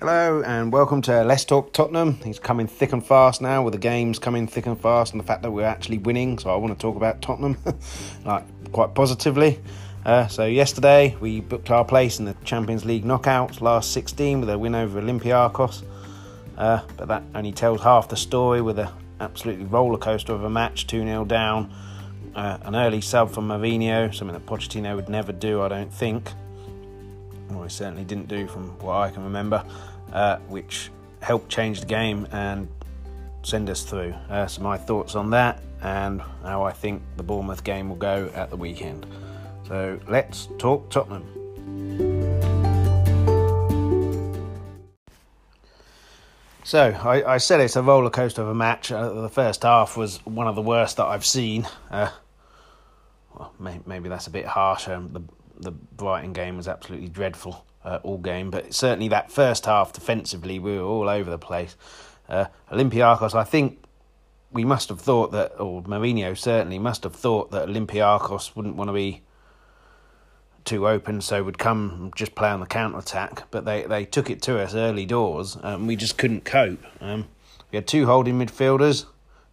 Hello and welcome to Let's Talk Tottenham. He's coming thick and fast now with the games coming thick and fast and the fact that we're actually winning. So I want to talk about Tottenham like quite positively. Uh, so yesterday we booked our place in the Champions League knockouts, last 16 with a win over Olympiacos. Uh, but that only tells half the story with an absolutely roller coaster of a match, 2 0 down. Uh, an early sub from Mourinho, something that Pochettino would never do, I don't think. Or he certainly didn't do from what I can remember, uh, which helped change the game and send us through. Uh, so, my thoughts on that and how I think the Bournemouth game will go at the weekend. So, let's talk Tottenham. So I, I, said it's a roller coaster of a match. Uh, the first half was one of the worst that I've seen. Uh, well, may, maybe that's a bit harsh. Um, the the Brighton game was absolutely dreadful uh, all game, but certainly that first half defensively we were all over the place. Uh, Olympiacos, I think we must have thought that, or Mourinho certainly must have thought that Olympiacos wouldn't want to be too open, so would come just play on the counter attack. But they, they took it to us early doors, and we just couldn't cope. Um, we had two holding midfielders,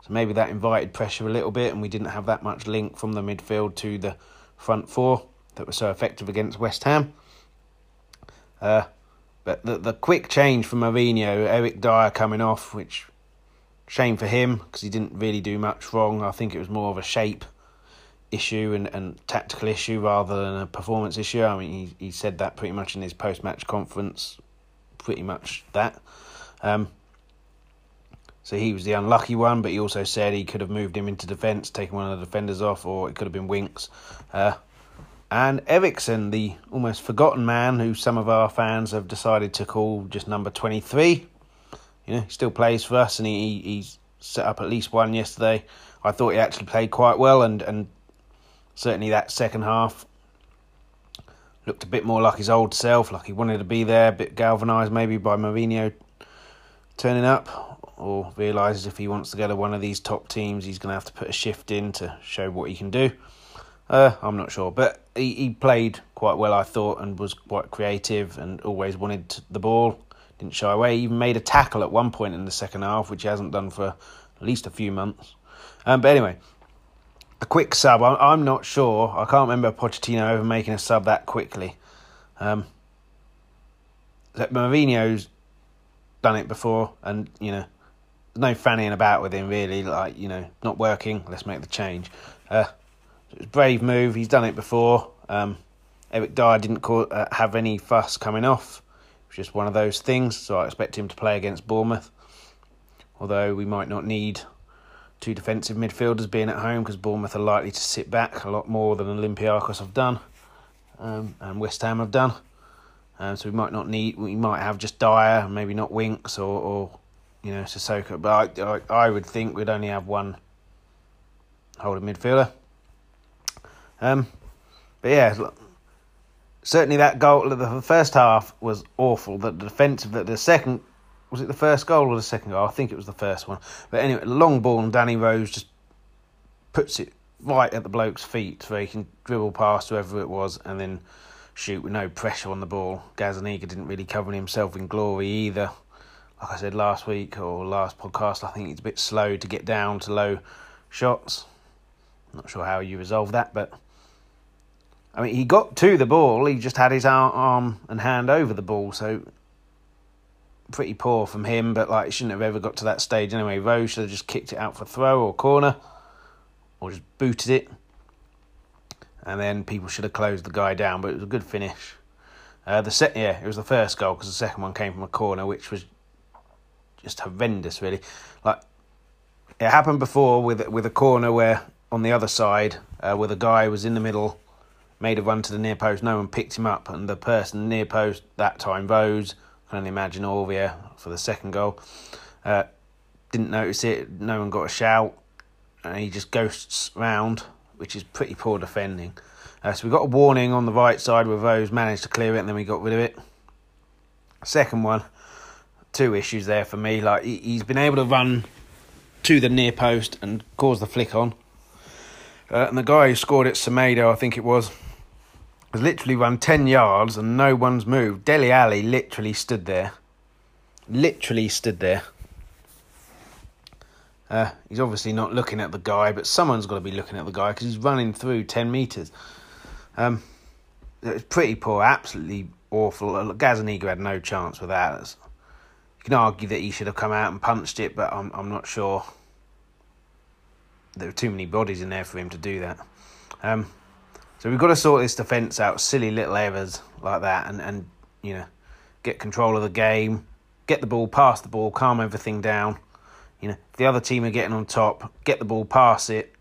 so maybe that invited pressure a little bit, and we didn't have that much link from the midfield to the front four that was so effective against West Ham. Uh, but the the quick change from Mourinho, Eric Dier coming off, which shame for him because he didn't really do much wrong. I think it was more of a shape issue and, and tactical issue rather than a performance issue. I mean, he, he said that pretty much in his post match conference, pretty much that. Um, so he was the unlucky one, but he also said he could have moved him into defence, taken one of the defenders off, or it could have been Winks. Uh, and Eriksen, the almost forgotten man who some of our fans have decided to call just number 23. You know, he still plays for us and he, he's set up at least one yesterday. I thought he actually played quite well and, and certainly that second half looked a bit more like his old self, like he wanted to be there, a bit galvanised maybe by Mourinho turning up, or realises if he wants to go to one of these top teams, he's going to have to put a shift in to show what he can do. Uh, I'm not sure, but he, he played quite well, I thought, and was quite creative and always wanted the ball. Didn't shy away. He even made a tackle at one point in the second half, which he hasn't done for at least a few months. Um, but anyway, a quick sub. I'm, I'm not sure. I can't remember Pochettino ever making a sub that quickly. Um, that Mourinho's done it before, and you know, no fanning about with him really. Like you know, not working. Let's make the change. Uh, it was a brave move. He's done it before. Um, Eric Dier didn't call, uh, have any fuss coming off. It was just one of those things. So I expect him to play against Bournemouth. Although we might not need two defensive midfielders being at home because Bournemouth are likely to sit back a lot more than Olympiacos have done um, and West Ham have done. Um, so we might not need, we might have just Dier, maybe not Winks or, or you know, Sissoko. But I, I, I would think we'd only have one holding midfielder. Um, but yeah, certainly that goal, the first half was awful. The defensive, the, the second was it the first goal or the second goal? I think it was the first one. But anyway, long ball and Danny Rose just puts it right at the bloke's feet so he can dribble past whoever it was and then shoot with no pressure on the ball. Gazzaniga didn't really cover himself in glory either. Like I said last week or last podcast, I think he's a bit slow to get down to low shots. not sure how you resolve that, but I mean, he got to the ball. He just had his arm and hand over the ball, so pretty poor from him, but like he shouldn't have ever got to that stage anyway. Rose should have just kicked it out for throw or corner, or just booted it, and then people should have closed the guy down. But it was a good finish. Uh, the set, yeah, it was the first goal because the second one came from a corner, which was just horrendous, really. Like it happened before with with a corner where on the other side, uh, where the guy was in the middle, made a run to the near post, no one picked him up, and the person near post that time rose can only imagine Aurier for the second goal. Uh, didn't notice it. No one got a shout, and he just ghosts round, which is pretty poor defending. Uh, so we got a warning on the right side where Rose managed to clear it, and then we got rid of it. Second one, two issues there for me. Like he's been able to run to the near post and cause the flick on. Uh, and the guy who scored it, Semedo, I think it was, has literally run 10 yards and no one's moved. Dele Alli literally stood there literally stood there. Uh, he's obviously not looking at the guy, but someone's got to be looking at the guy because he's running through 10 metres. Um, it's pretty poor, absolutely awful. Gazzaniga had no chance with that. You can argue that he should have come out and punched it, but I'm I'm not sure. There were too many bodies in there for him to do that. Um, so we've got to sort this defence out, silly little errors like that, and, and you know, get control of the game, get the ball, pass the ball, calm everything down. You know, if the other team are getting on top, get the ball, pass it,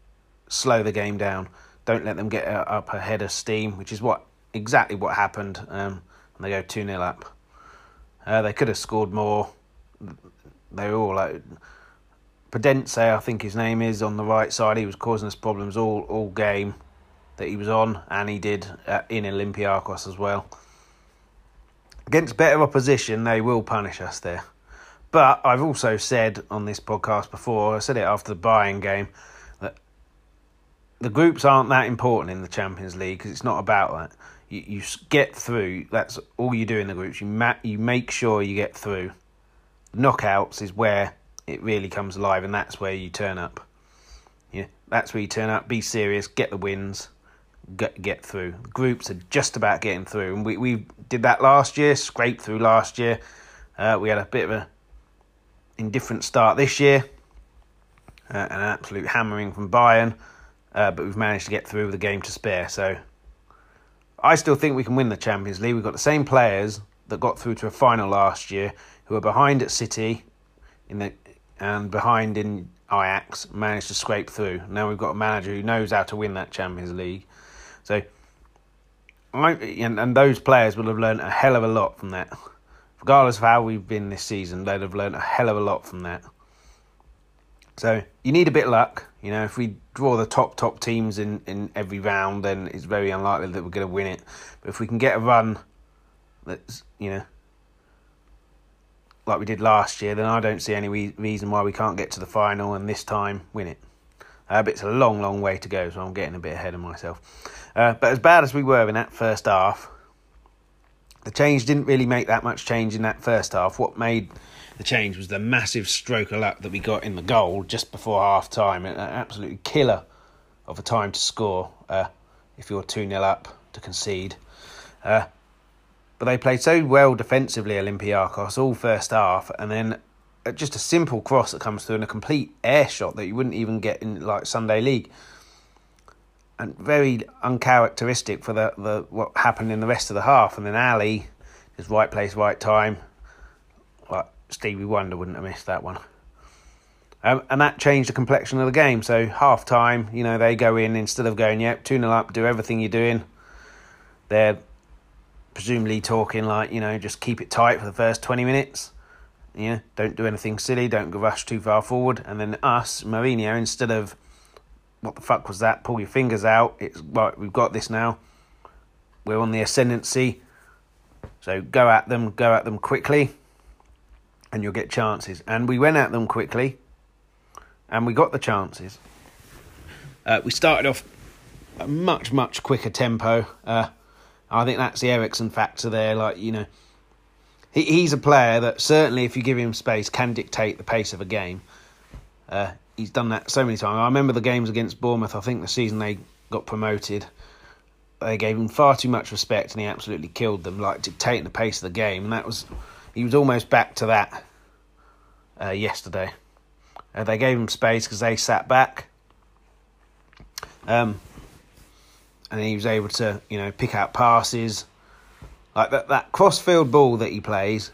slow the game down. Don't let them get up ahead of steam, which is what exactly what happened. Um, and they go 2 0 up. Uh, they could have scored more. They were all like. Podence, I think his name is, on the right side. He was causing us problems all, all game that he was on, and he did uh, in Olympiacos as well. Against better opposition, they will punish us there. But I've also said on this podcast before, I said it after the Bayern game, that the groups aren't that important in the Champions League because it's not about that you, you get through. That's all you do in the groups. You ma- you make sure you get through. Knockouts is where it really comes alive, and that's where you turn up. Yeah, that's where you turn up. Be serious. Get the wins. Get get through. Groups are just about getting through, and we we did that last year. Scraped through last year. Uh, we had a bit of a indifferent start this year. Uh, an absolute hammering from Bayern, uh, but we've managed to get through with a game to spare. So I still think we can win the Champions League. We've got the same players that got through to a final last year who are behind at City in the and behind in Ajax managed to scrape through. Now we've got a manager who knows how to win that Champions League. So I and, and those players will have learned a hell of a lot from that. Regardless of how we've been this season, they'd have learned a hell of a lot from that. So you need a bit of luck. You know, if we draw the top top teams in, in every round, then it's very unlikely that we're going to win it. But if we can get a run that's you know like we did last year, then I don't see any re- reason why we can't get to the final and this time win it. Uh, but it's a long, long way to go, so I'm getting a bit ahead of myself. Uh, but as bad as we were in that first half, the change didn't really make that much change in that first half. What made the change was the massive stroke of luck that we got in the goal just before half time. An absolute killer of a time to score uh, if you're 2 0 up to concede. Uh, but they played so well defensively, Olympiacos, all first half, and then uh, just a simple cross that comes through and a complete air shot that you wouldn't even get in like Sunday League. And very uncharacteristic for the, the what happened in the rest of the half. And then Alli, his right place, right time, like Stevie Wonder wouldn't have missed that one. Um, and that changed the complexion of the game. So half time, you know, they go in instead of going, yep, 2 0 up, do everything you're doing. They're presumably talking like, you know, just keep it tight for the first 20 minutes. You know, don't do anything silly, don't rush too far forward. And then us, Mourinho, instead of, what the fuck was that? Pull your fingers out. It's right, we've got this now. We're on the ascendancy. So go at them, go at them quickly and you'll get chances. And we went at them quickly, and we got the chances. Uh, we started off a much much quicker tempo. Uh, I think that's the Eriksen factor there. Like you know, he he's a player that certainly, if you give him space, can dictate the pace of a game. Uh, he's done that so many times. I remember the games against Bournemouth. I think the season they got promoted. They gave him far too much respect, and he absolutely killed them, like dictating the pace of the game. And that was he was almost back to that uh, yesterday. Uh, they gave him space because they sat back, um, and he was able to, you know, pick out passes like that. That cross-field ball that he plays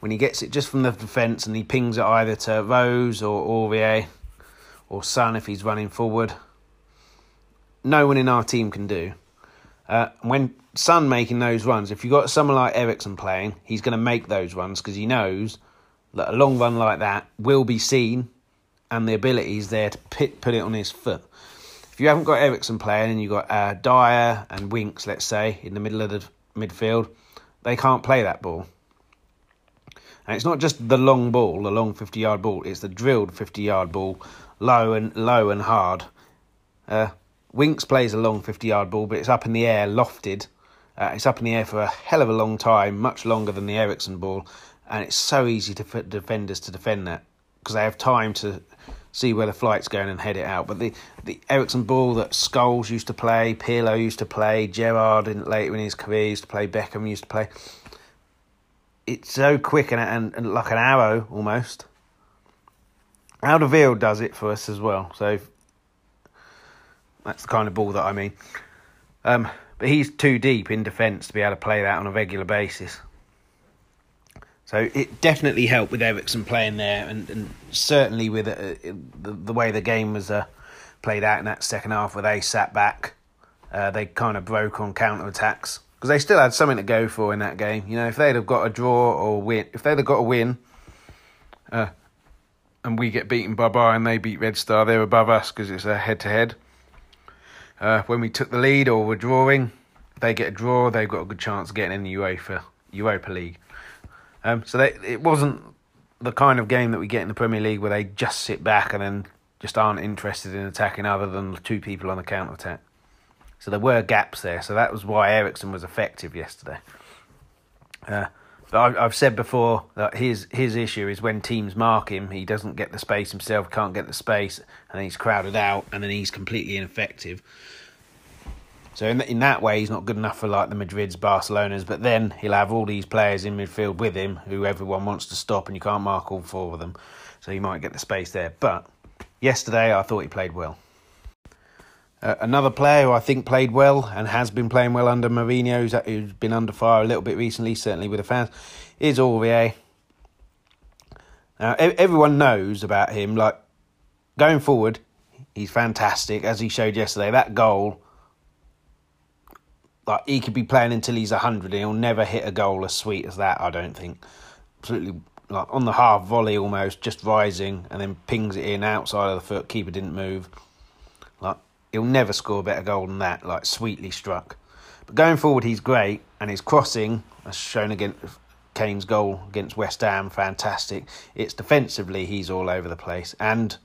when he gets it just from the defence and he pings it either to Rose or Aurier or Son if he's running forward. No one in our team can do. Uh, when Son making those runs, if you've got someone like Eriksen playing, he's going to make those runs because he knows that a long run like that will be seen and the ability is there to put, put it on his foot. If you haven't got Eriksen playing and you've got uh, Dier and Winks, let's say, in the middle of the midfield, they can't play that ball. And it's not just the long ball, the long 50 yard ball, it's the drilled 50 yard ball, low and low and hard. Uh, Winks plays a long 50 yard ball, but it's up in the air, lofted. Uh, it's up in the air for a hell of a long time, much longer than the Eriksen ball. and it's so easy to for defenders to defend that because they have time to see where the flight's going and head it out. But the the Eriksen ball that Scholes used to play, Pirlo used to play, Gerrard in later in his career used to play, Beckham used to play. It's so quick and, and, and like an arrow almost. Alderweireld does it for us as well. So that's the kind of ball that I mean. Um, but he's too deep in defence to be able to play that on a regular basis. So it definitely helped with Eriksen playing there, and, and certainly with uh, the, the way the game was uh, played out in that second half, where they sat back, uh, they kind of broke on counter attacks because they still had something to go for in that game. You know, if they'd have got a draw or win, if they'd have got a win, uh, and we get beaten by Bayern, and they beat Red Star, they're above us because it's a head to head. When we took the lead or were drawing, they get a draw, they've got a good chance of getting in the UEFA Europa League. Um, so they, it wasn't the kind of game that we get in the Premier League where they just sit back and then just aren't interested in attacking other than two people on the counter attack. So there were gaps there. So that was why Eriksen was effective yesterday. Uh, I've said before that his his issue is when teams mark him, he doesn't get the space himself, can't get the space, and he's crowded out, and then he's completely ineffective. So in, in that way, he's not good enough for like the Madrids, Barcelonas. But then he'll have all these players in midfield with him who everyone wants to stop, and you can't mark all four of them. So he might get the space there. But yesterday, I thought he played well. Another player who I think played well and has been playing well under Mourinho, who's, who's been under fire a little bit recently, certainly with the fans, is Aurier. Now, everyone knows about him. Like going forward, he's fantastic, as he showed yesterday. That goal like he could be playing until he's hundred, and he'll never hit a goal as sweet as that. I don't think. Absolutely, like on the half volley, almost just rising and then pings it in outside of the foot. Keeper didn't move. Like he'll never score a better goal than that. Like sweetly struck. But going forward, he's great, and his crossing, as shown against Kane's goal against West Ham, fantastic. It's defensively, he's all over the place, and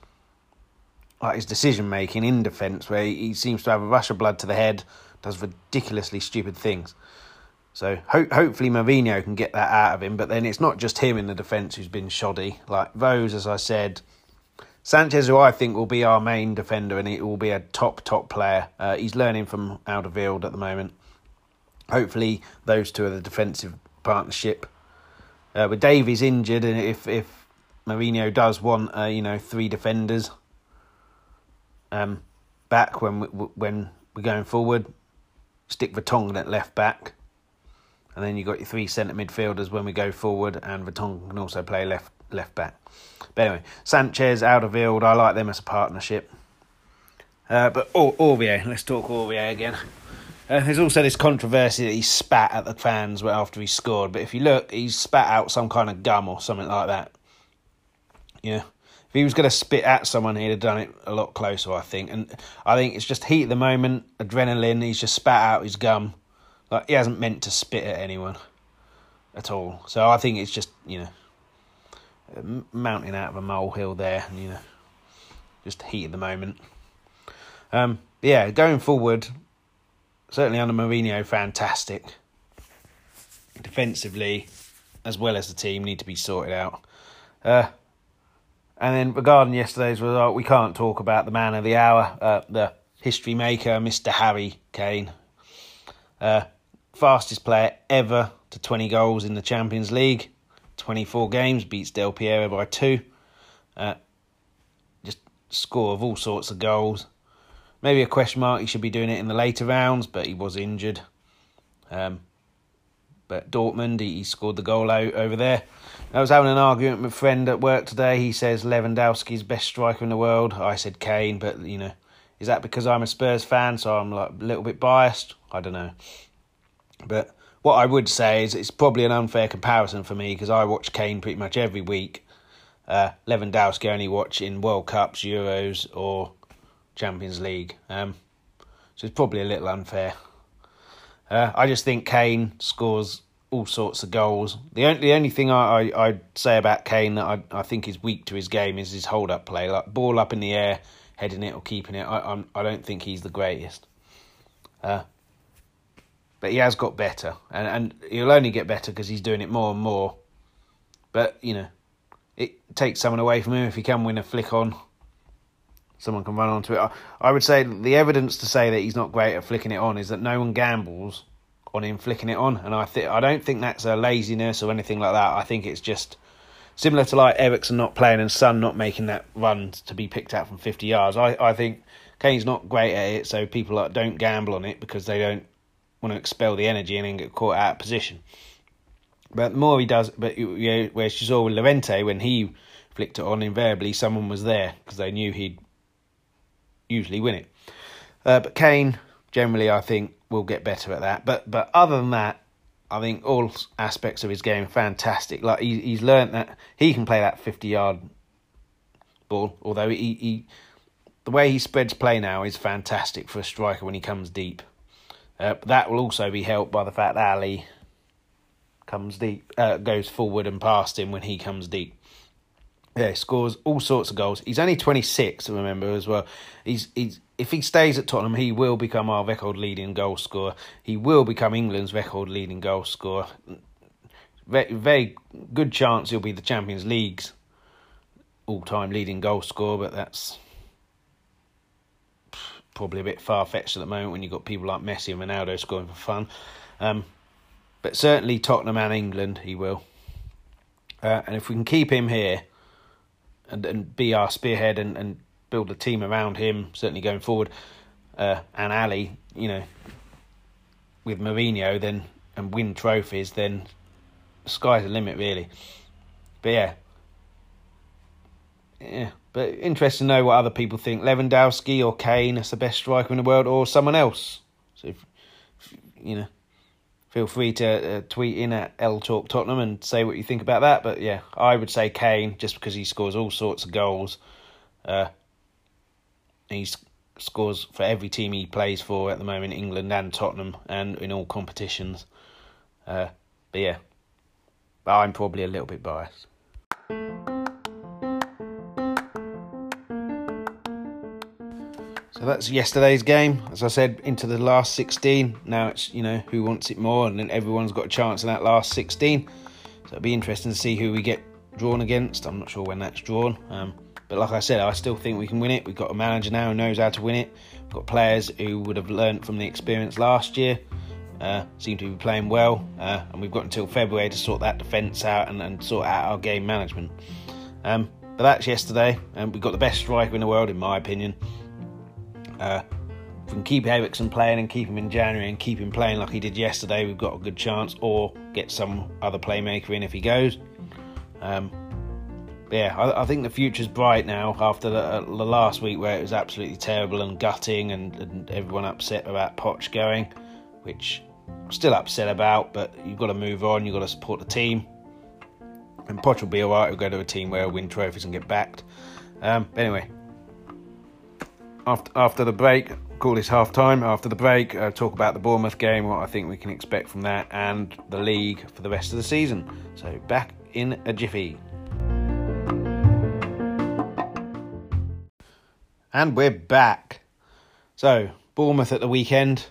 like his decision making in defence, where he seems to have a rush of blood to the head does ridiculously stupid things. So ho- hopefully Mourinho can get that out of him. But then it's not just him in the defence who's been shoddy. Like Rose, as I said, Sanchez, who I think will be our main defender and he will be a top top player. Uh, he's learning from Alderweireld at the moment. Hopefully those two are the defensive partnership. Uh, with Davies injured, and if if Mourinho does want uh, you know three defenders um, back when when we're going forward, stick Vertonghen at left back. And then you've got your three centre midfielders when we go forward, and Vertonghen can also play left left back. But anyway, Sanchez, Alderweireld, I like them as a partnership. Uh, but or- Aurier, let's talk Aurier again. Uh, there's also this controversy that he spat at the fans after he scored, but if you look, he spat out some kind of gum or something like that. Yeah, if he was going to spit at someone, he'd have done it a lot closer, I think. And I think it's just heat at the moment, adrenaline. He's just spat out his gum. Like he hasn't meant to spit at anyone at all. So I think it's just you know mounting out of a molehill there, and you know just heat at the moment. Um, yeah, going forward, certainly under Mourinho, fantastic. Defensively, as well as the team, need to be sorted out. Uh, and then regarding yesterday's result, we can't talk about the man of the hour, uh, the history maker, Mr. Harry Kane. Uh, fastest player ever to 20 goals in the Champions League. 24 games, beats Del Piero by two. Uh, just score of all sorts of goals. Maybe a question mark, he should be doing it in the later rounds, but he was injured. Um, but Dortmund, he, scored the goal out over there. I was having an argument with a friend at work today. He says Lewandowski's best striker in the world. I said Kane, but you know, is that because I'm a Spurs fan, so I'm like a little bit biased? I don't know. But what I would say is it's probably an unfair comparison for me because I watch Kane pretty much every week. Uh, Lewandowski only watch in World Cups, Euros, or Champions League. Um, so it's probably a little unfair. Uh, I just think Kane scores all sorts of goals. The only the only thing I, I would say about Kane that I I think is weak to his game is his hold up play, like ball up in the air, heading it or keeping it. I I'm, I don't think he's the greatest. Uh, but he has got better, and and he'll only get better because he's doing it more and more. but you know, it takes someone away from him if he can win a flick on. Someone can run onto it. I, I would say the evidence to say that he's not great at flicking it on is that no one gambles on him flicking it on, and I think I don't think that's a laziness or anything like that. I think it's just similar to like Eriksen not playing and Son not making that run to be picked out from fifty yards. I I think Kane's not great at it, so people don't gamble on it because they don't want to expel the energy and then get caught out of position. But the more he does, but you know, where she saw with Llorente when he flicked it on, invariably someone was there because they knew he'd usually win it. Uh, but Kane, generally, I think will get better at that. But but other than that, I think all aspects of his game fantastic. Like he, he's learned that he can play that fifty yard ball. Although he, he the way he spreads play now is fantastic for a striker when he comes deep. Uh, that will also be helped by the fact Alli comes deep, uh, goes forward and past him when he comes deep. Yeah, scores all sorts of goals. He's only 26, remember, as well. He's he's if he stays at Tottenham, he will become our record leading goal scorer. He will become England's record leading goal scorer. Very, very good chance he'll be the Champions League's all time leading goal scorer, but that's probably a bit far fetched at the moment when you've got people like Messi and Ronaldo scoring for fun. Um, but certainly Tottenham and England, he will. Uh, and if we can keep him here and, and be our spearhead and, and build a team around him, certainly going forward, uh, and Alli, you know, with Mourinho, then and win trophies, then sky's the limit, really. But yeah, yeah. But interesting to know what other people think. Lewandowski or Kane is the best striker in the world, or someone else. So, if, if you know feel free to uh, tweet in at L Talk Tottenham and say what you think about that. But yeah, I would say Kane just because he scores all sorts of goals. Uh, he scores for every team he plays for at the moment, England and Tottenham, and in all competitions. Uh, but yeah, but I'm probably a little bit biased. So that's yesterday's game. As I said, into the last 16. Now it's, you know, who wants it more, and then everyone's got a chance in that last 16. So it'll be interesting to see who we get drawn against. I'm not sure when that's drawn. Um, but like I said, I still think we can win it. We've got a manager now who knows how to win it. We've got players who would have learnt from the experience last year. Uh, seem to be playing well, uh, and we've got until February to sort that defence out and, and, sort out our game management. Um, but that's yesterday, and we've got the best striker in the world, in my opinion. Uh, if we can keep Eriksen playing and keep him in January and keep him playing like he did yesterday, we've got a good chance. Or get some other playmaker in if he goes. Um, yeah, I, I, think the future's bright now after the, uh, the, last week where it was absolutely terrible and gutting and, and everyone upset about Poch going, which I'm still upset about, but you've got to move on, you've got to support the team. And Poch will be alright, he'll go to a team where he'll win trophies and get backed. Um, anyway, after after the break, call this half time. After the break, uh, talk about the Bournemouth game, what I think we can expect from that, and the league for the rest of the season. So back in a jiffy. And we're back. So Bournemouth at the weekend,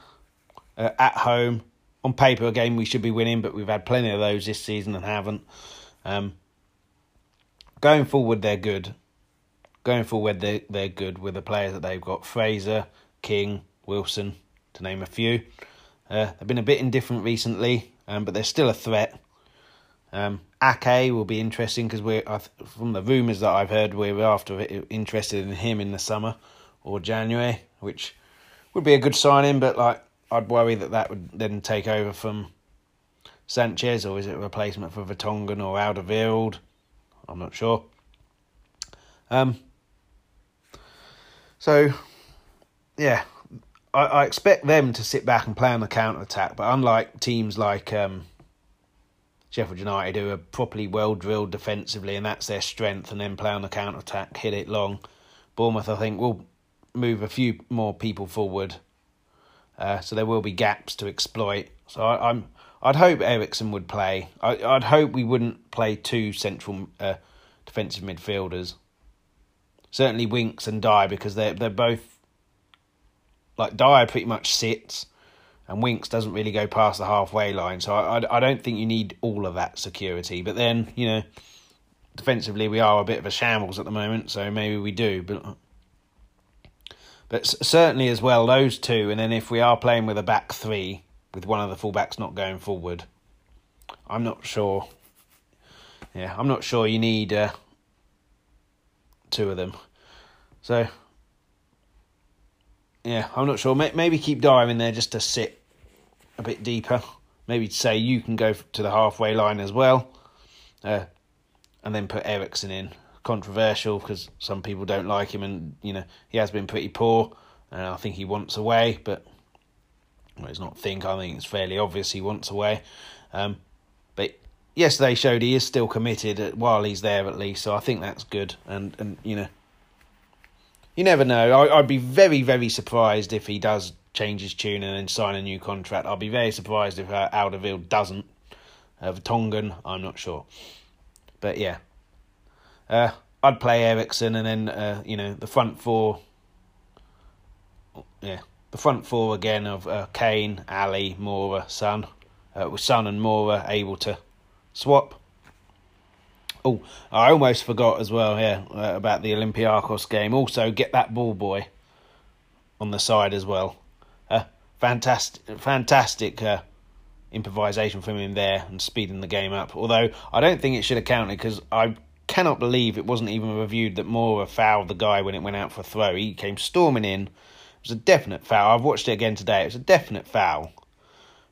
uh, at home. On paper, a game we should be winning, but we've had plenty of those this season and haven't. Um, going forward, they're good going forward, they they're good with the players that they've got: Fraser, King, Wilson, to name a few. Uh, they've been a bit indifferent recently, um, but they're still a threat. Um, Ake will be interesting because we're from the rumours that I've heard we're after interested in him in the summer or January, which would be a good signing. But like, I'd worry that that would then take over from Sanchez, or is it a replacement for Vertonghen or Alderweireld? I'm not sure. Um, so, yeah, I, I, expect them to sit back and play on the counter attack. But unlike teams like um, Sheffield United, who are properly well drilled defensively, and that's their strength, and then play on the counter attack, hit it long. Bournemouth, I think, will move a few more people forward, uh, so there will be gaps to exploit. So I, am I'd hope Eriksen would play. I, would hope we wouldn't play two central uh, defensive midfielders certainly Winks and Dier because they're they're both like Dier pretty much sits, and Winks doesn't really go past the halfway line. So I, I, I don't think you need all of that security. But then you know, defensively we are a bit of a shambles at the moment, so maybe we do. But but certainly as well those two, and then if we are playing with a back three with one of the fullbacks not going forward, I'm not sure. Yeah, I'm not sure you need uh, two of them. So yeah, I'm not sure. Maybe keep Dier in there just to sit a bit deeper. Maybe say you can go to the halfway line as well, uh, and then put Eriksen in. Controversial because some people don't like him, and you know he has been pretty poor, and I think he wants away. But well, it's not think. I think it's fairly obvious he wants away. Um, but yesterday showed he is still committed while he's there at least, so I think that's good. And and you know, you never know. I, would be very very surprised if he does change his tune and then sign a new contract. I'll be very surprised if uh, Alderweireld doesn't. Uh, Tongan, I'm not sure. But yeah. Uh, I'd play Eriksen and then, uh, you know, the front four. Yeah, the front four again of uh, Kane, Alli, Moura, Son. Uh, with Son and Moura able to swap. Oh, I almost forgot as well, yeah, uh, about the Olympiacos game. Also, get that ball boy on the side as well fantastic, fantastic uh, improvisation from him there and speeding the game up. Although I don't think it should have counted because I cannot believe it wasn't even reviewed that Moura fouled the guy when it went out for a throw. He came storming in. It was a definite foul. I've watched it again today. It was a definite foul.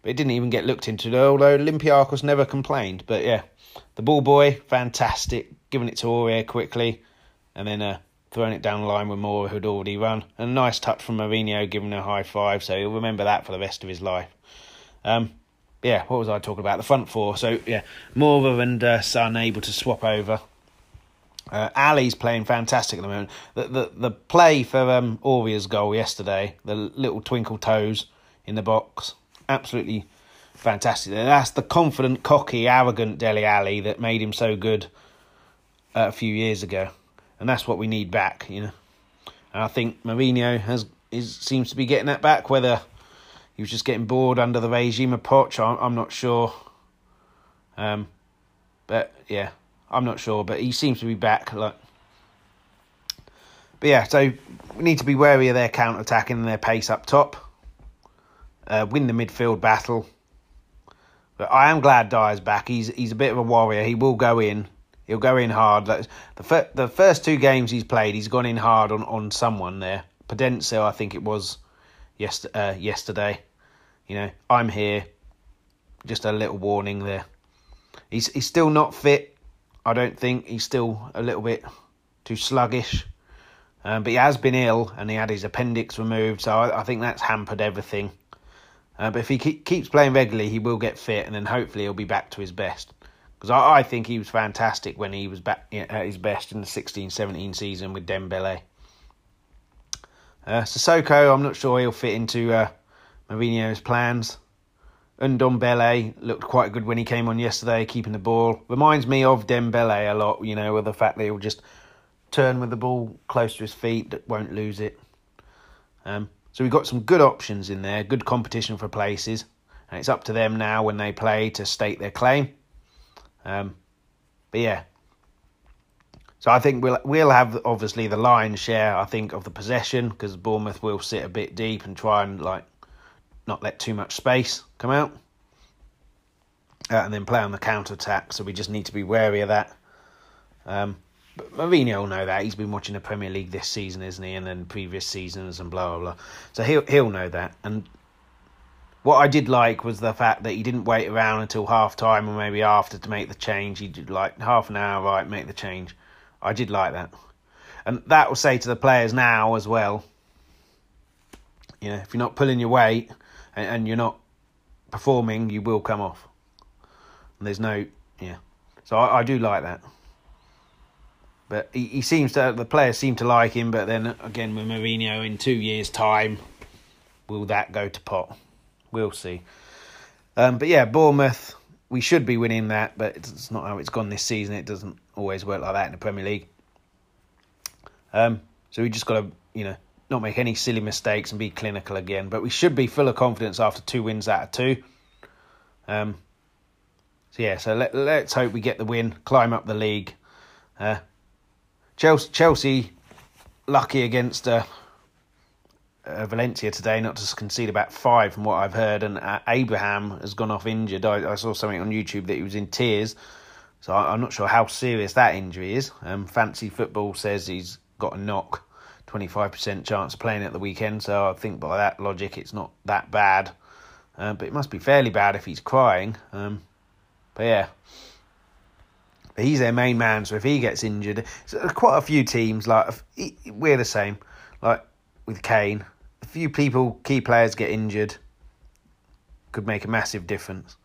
It didn't even get looked into, although Olympiacos never complained. But yeah, the ball boy, fantastic. Giving it to Aurier quickly. And then uh, throwing it down the line with Moura who'd already run. And a nice touch from Mourinho, giving a high five, so he'll remember that for the rest of his life. Um, yeah, what was I talking about? The front four. So yeah, Moura and uh, Son able to swap over. Uh, Alli's playing fantastic at the moment. The the, the play for um, Aurier's goal yesterday, the little twinkle toes in the box, absolutely fantastic. That's the confident, cocky, arrogant Dele Alli that made him so good uh, a few years ago and that's what we need back, you know. And I think Mourinho has is seems to be getting that back. Whether he was just getting bored under the regime of Poch, I'm, I'm not sure. Um, but yeah, I'm not sure. But he seems to be back. Like, but yeah, so we need to be wary of their counter attacking and their pace up top. Uh, win the midfield battle. But I am glad Dier's back. He's he's a bit of a warrior. He will go in. He'll go in hard. The fir- the first two games he's played, he's gone in hard on, on someone there. Podence, I think it was yest- uh, yesterday. You know, I'm here. Just a little warning there. He's he's still not fit. I don't think he's still a little bit too sluggish. Um, but he has been ill and he had his appendix removed, so I, I think that's hampered everything. Uh, but if he keep, keeps playing regularly, he will get fit and then hopefully he'll be back to his best because I, I, think he was fantastic when he was back at his best in the 16-17 season with Dembele. Uh, Sissoko, I'm not sure he'll fit into uh, Mourinho's plans. Ndombele looked quite good when he came on yesterday, keeping the ball. Reminds me of Dembele a lot, you know, with the fact that he'll just turn with the ball close to his feet, that won't lose it. Um, so we've got some good options in there, good competition for places, and it's up to them now when they play to state their claim. Um, but yeah, so I think we'll we'll have obviously the lion's share. I think of the possession because Bournemouth will sit a bit deep and try and like not let too much space come out, uh, and then play on the counter attack. So we just need to be wary of that. Um, Mourinho will know that he's been watching the Premier League this season, isn't he? And then previous seasons and blah blah blah. So he'll he'll know that. And what I did like was the fact that he didn't wait around until half time or maybe after to make the change. He did like half an hour, right, make the change. I did like that. And that will say to the players now as well, you know, if you're not pulling your weight and, and you're not performing, you will come off. And there's no, yeah. So I, I do like that. But he, he seems to, the players seem to like him, but then again with Mourinho in two years' time, will that go to pot? We'll see. Um, but yeah, Bournemouth, we should be winning that, but it's not how it's gone this season. It doesn't always work like that in the Premier League. Um, so we just got to, you know, not make any silly mistakes and be clinical again. But we should be full of confidence after two wins out of two. Um, so yeah, so let, let's hope we get the win, climb up the league. Uh, Chelsea, Chelsea, lucky against uh, uh, Valencia today, not to concede about five from what I've heard. And uh, Abraham has gone off injured. I, I, saw something on YouTube that he was in tears. So I, am not sure how serious that injury is. Um, Fantasy Football says he's got a knock, 25% chance of playing at the weekend. So I think by that logic, it's not that bad. Uh, but it must be fairly bad if he's crying. Um, but yeah. He's their main man, so if he gets injured, so quite a few teams like we're the same. Like with Kane, a few people, key players get injured, could make a massive difference.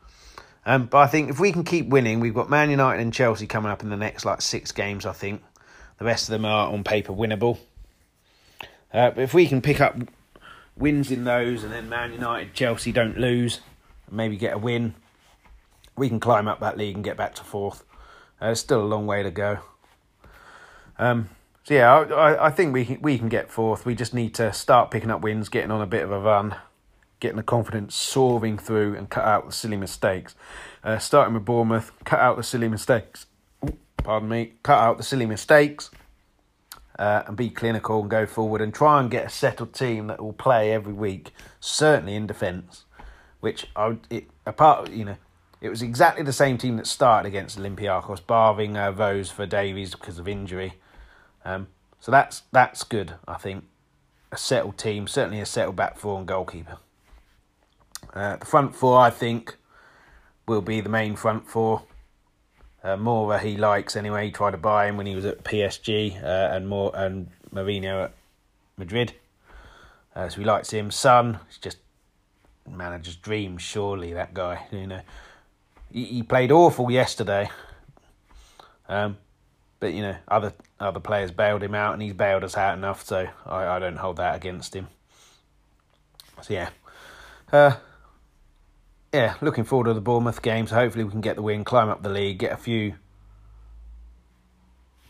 Um, but I think if we can keep winning, we've got Man United and Chelsea coming up in the next like six games. I think the rest of them are on paper winnable. Uh, but if we can pick up wins in those, and then Man United, Chelsea don't lose, maybe get a win, we can climb up that league and get back to fourth. Uh, there's still a long way to go. Um, so yeah, I, I think we can, we can get fourth. We just need to start picking up wins, getting on a bit of a run, getting the confidence soaring through, and cut out the silly mistakes. Uh, starting with Bournemouth, cut out the silly mistakes. Ooh, pardon me, cut out the silly mistakes. Uh, and be clinical and go forward and try and get a settled team that will play every week, certainly in defence. Which I it, apart you know it was exactly the same team that started against Olympiacos, barring uh, Rose for Davies because of injury. Um, so that's that's good, I think. A settled team, certainly a settled back four and goalkeeper. Uh, the front four, I think, will be the main front four. Uh, Moura he likes anyway. He tried to buy him when he was at PSG, uh, and more and Mourinho at Madrid. Uh, so he likes him. Son, it's just manager's dream, surely that guy. You know, he, played awful yesterday. Um, but you know, other other players bailed him out, and he's bailed us out enough, so I, I don't hold that against him. So yeah, uh, yeah, looking forward to the Bournemouth game. So hopefully we can get the win, climb up the league, get a few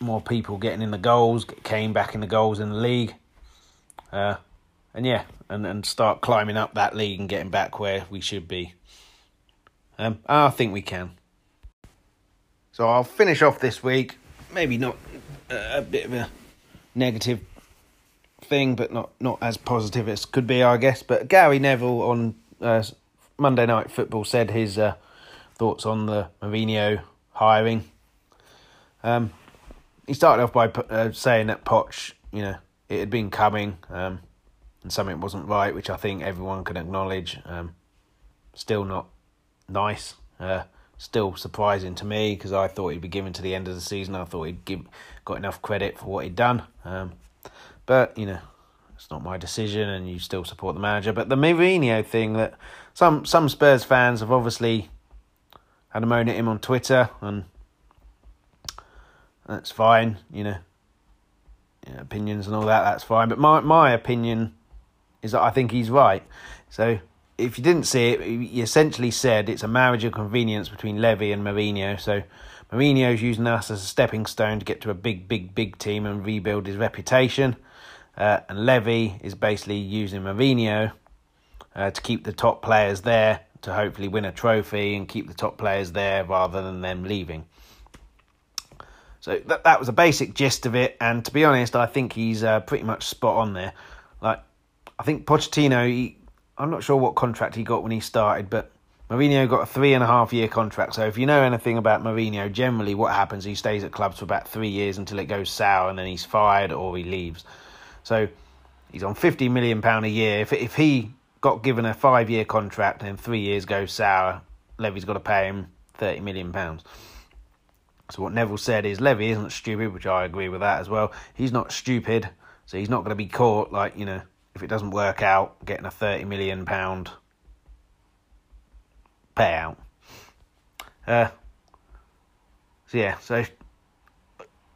more people getting in the goals, get Kane back in the goals in the league, uh, and yeah, and and start climbing up that league and getting back where we should be. Um, I think we can. So I'll finish off this week. Maybe not uh, a bit of a negative thing, but not not as positive as could be, I guess. But Gary Neville on uh, Monday Night Football said his uh, thoughts on the Mourinho hiring. Um, he started off by uh, saying that Poch, you know, it had been coming, um, and something wasn't right, which I think everyone can acknowledge. Um, still not nice. Uh, still surprising to me because I thought he'd be given to the end of the season. I thought he'd give, got enough credit for what he'd done. Um, but you know, it's not my decision, and you still support the manager. But the Mourinho thing that some some Spurs fans have obviously had a moan at him on Twitter, and that's fine. You know, you know opinions and all that. That's fine. But my my opinion is that I think he's right. So if you didn't see it, he essentially said it's a marriage of convenience between Levy and Mourinho. So Mourinho's using us as a stepping stone to get to a big, big, big team and rebuild his reputation. Uh, and Levy is basically using Mourinho uh, to keep the top players there to hopefully win a trophy and keep the top players there rather than them leaving. So that that was a basic gist of it, and to be honest, I think he's uh, pretty much spot on there. Like, I think Pochettino, he, I'm not sure what contract he got when he started, but Mourinho got a three and a half year contract. So if you know anything about Mourinho, generally what happens, he stays at clubs for about three years until it goes sour, and then he's fired or he leaves. So he's on fifty million pound a year. If if he got given a five year contract and three years goes sour, Levy's got to pay him thirty million pounds. So what Neville said is Levy isn't stupid, which I agree with that as well. He's not stupid, so he's not going to be caught like you know if it doesn't work out, getting a thirty million pound payout. Uh, so yeah, so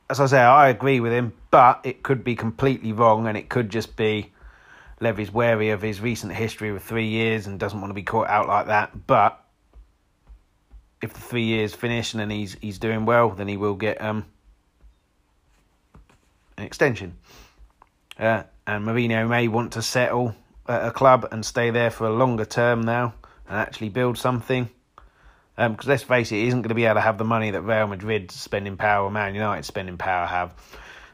as I say, I agree with him, but it could be completely wrong, and it could just be Levy's wary of his recent history with three years and doesn't want to be caught out like that. But if the three years finish and then he's he's doing well, then he will get um an extension. Uh, and Mourinho may want to settle at a club and stay there for a longer term now and actually build something. Because um, let's face it, he isn't going to be able to have the money that Real Madrid spending power Man United spending power have.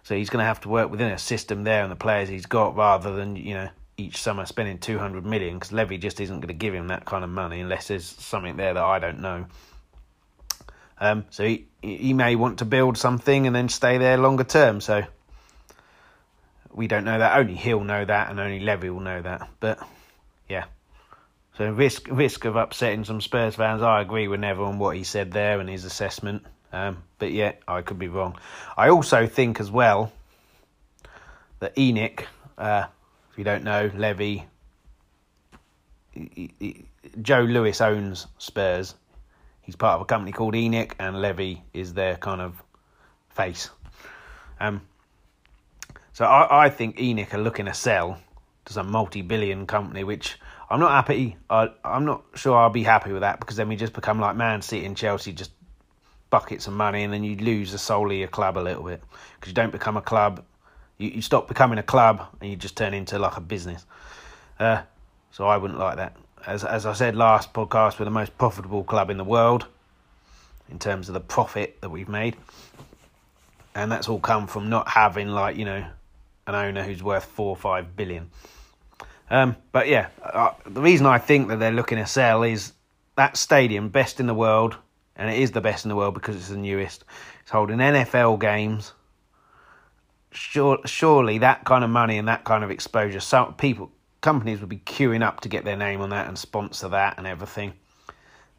So he's going to have to work within a system there and the players he's got rather than, you know, each summer spending 200 million because Levy just isn't going to give him that kind of money unless there's something there that I don't know. Um, so he, he may want to build something and then stay there longer term. So we don't know that. Only he'll know that, and only Levy will know that. But yeah. So risk risk of upsetting some Spurs fans. I agree with Neville on what he said there and his assessment. Um, but yeah, I could be wrong. I also think as well that ENIC, uh, if you don't know, Levy, he, he, Joe Lewis owns Spurs. He's part of a company called ENIC, and Levy is their kind of face. Um, so I, I think ENIC are looking to sell to some multi-billion company, which I'm not happy. I, I'm not sure I'll be happy with that because then we just become like Man City and Chelsea, just buckets of money, and then you lose the solely a club a little bit because you don't become a club. You, you stop becoming a club and you just turn into like a business. Uh, so I wouldn't like that. As as I said last podcast, we're the most profitable club in the world in terms of the profit that we've made, and that's all come from not having like you know an owner who's worth four or five billion. Um, but yeah, uh, the reason I think that they're looking to sell is that stadium, best in the world, and it is the best in the world because it's the newest. It's holding NFL games. Sure, surely that kind of money and that kind of exposure, some people, companies would be queuing up to get their name on that and sponsor that and everything.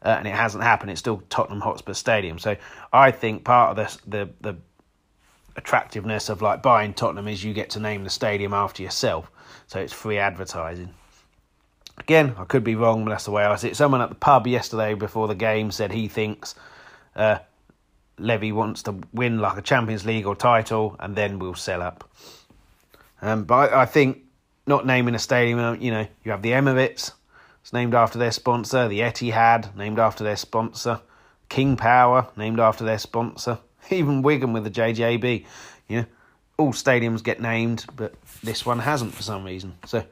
Uh, and it hasn't happened. It's still Tottenham Hotspur Stadium. So I think part of this, the the attractiveness of like buying Tottenham is you get to name the stadium after yourself, so it's free advertising. Again, I could be wrong, but that's the way I see it. Someone at the pub yesterday before the game said he thinks uh, Levy wants to win like a Champions League or title, and then we'll sell up. Um, but I, I think not naming a stadium, you know, you have the Emirates, it's named after their sponsor, the Etihad, named after their sponsor, King Power, named after their sponsor. Even Wigan with the JJB, you know, all stadiums get named, but this one hasn't for some reason. So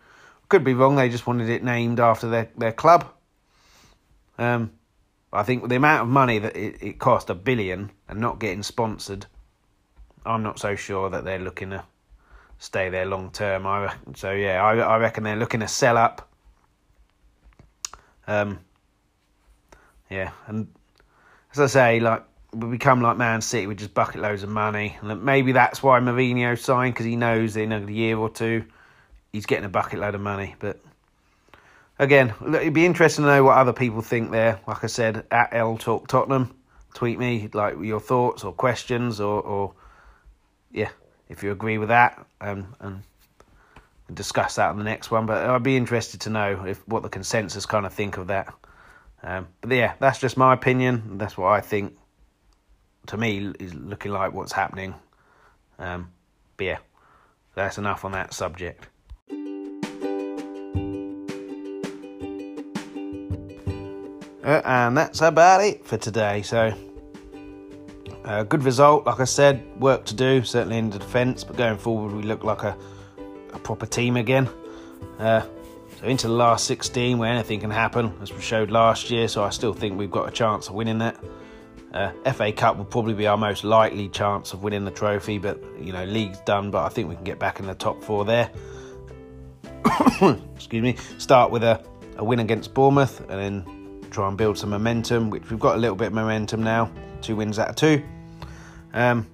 could be wrong. They just wanted it named after their their club. Um, I think the amount of money that it, it cost a billion and not getting sponsored, I'm not so sure that they're looking to stay there long term. I so yeah, I I reckon they're looking to sell up. Um, yeah, and as I say, like we become like Man City with just bucket loads of money. And maybe that's why Mourinho signed because he knows in a year or two he's getting a bucket load of money. But again, it'd be interesting to know what other people think there. Like I said, at L Talk Tottenham, tweet me like your thoughts or questions or, or yeah, if you agree with that, um, and discuss that on the next one. But I'd be interested to know if what the consensus kind of think of that. Um, but yeah, that's just my opinion. That's what I think to me is looking like what's happening. Um, but yeah, that's enough on that subject. Uh, and that's about it for today. So, uh, good result, like I said, work to do, certainly in the defence, but going forward, we look like a, a proper team again. Uh, so, into the last 16, where anything can happen, as we showed last year, so I still think we've got a chance of winning that. Uh, FA Cup will probably be our most likely chance of winning the trophy, but you know, league's done, but I think we can get back in the top four there. Excuse me. Start with a, a win against Bournemouth and then try and build some momentum, which we've got a little bit of momentum now. Two wins out of two. Um,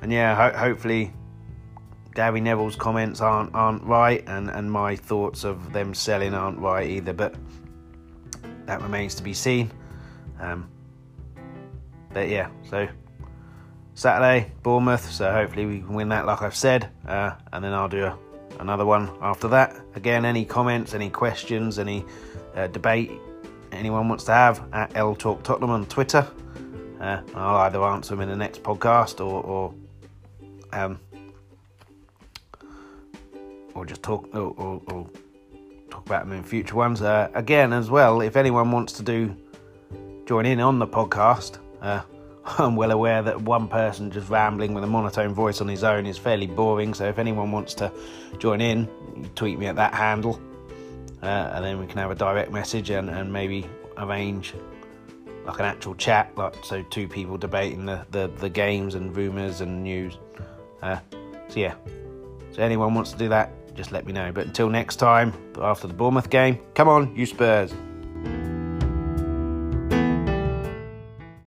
and yeah, ho- hopefully Gary Neville's comments aren't aren't right, and, and my thoughts of them selling aren't right either. But that remains to be seen. Um, but yeah, so Saturday, Bournemouth. So hopefully we can win that, like I've said, uh, and then I'll do a, another one after that. Again, any comments, any questions, any uh, debate anyone wants to have at L Talk Tottenham on Twitter. Uh, I'll either answer them in the next podcast or, or um, or just talk or, or, or, talk about them in future ones. Uh, again, as well, if anyone wants to do join in on the podcast, uh, I'm well aware that one person just rambling with a monotone voice on his own is fairly boring. So if anyone wants to join in, tweet me at that handle, uh, and then we can have a direct message and, and maybe arrange like an actual chat, like so two people debating the, the, the games and rumours and news. Uh, so yeah, so anyone wants to do that, just let me know. But until next time, after the Bournemouth game, come on, you Spurs.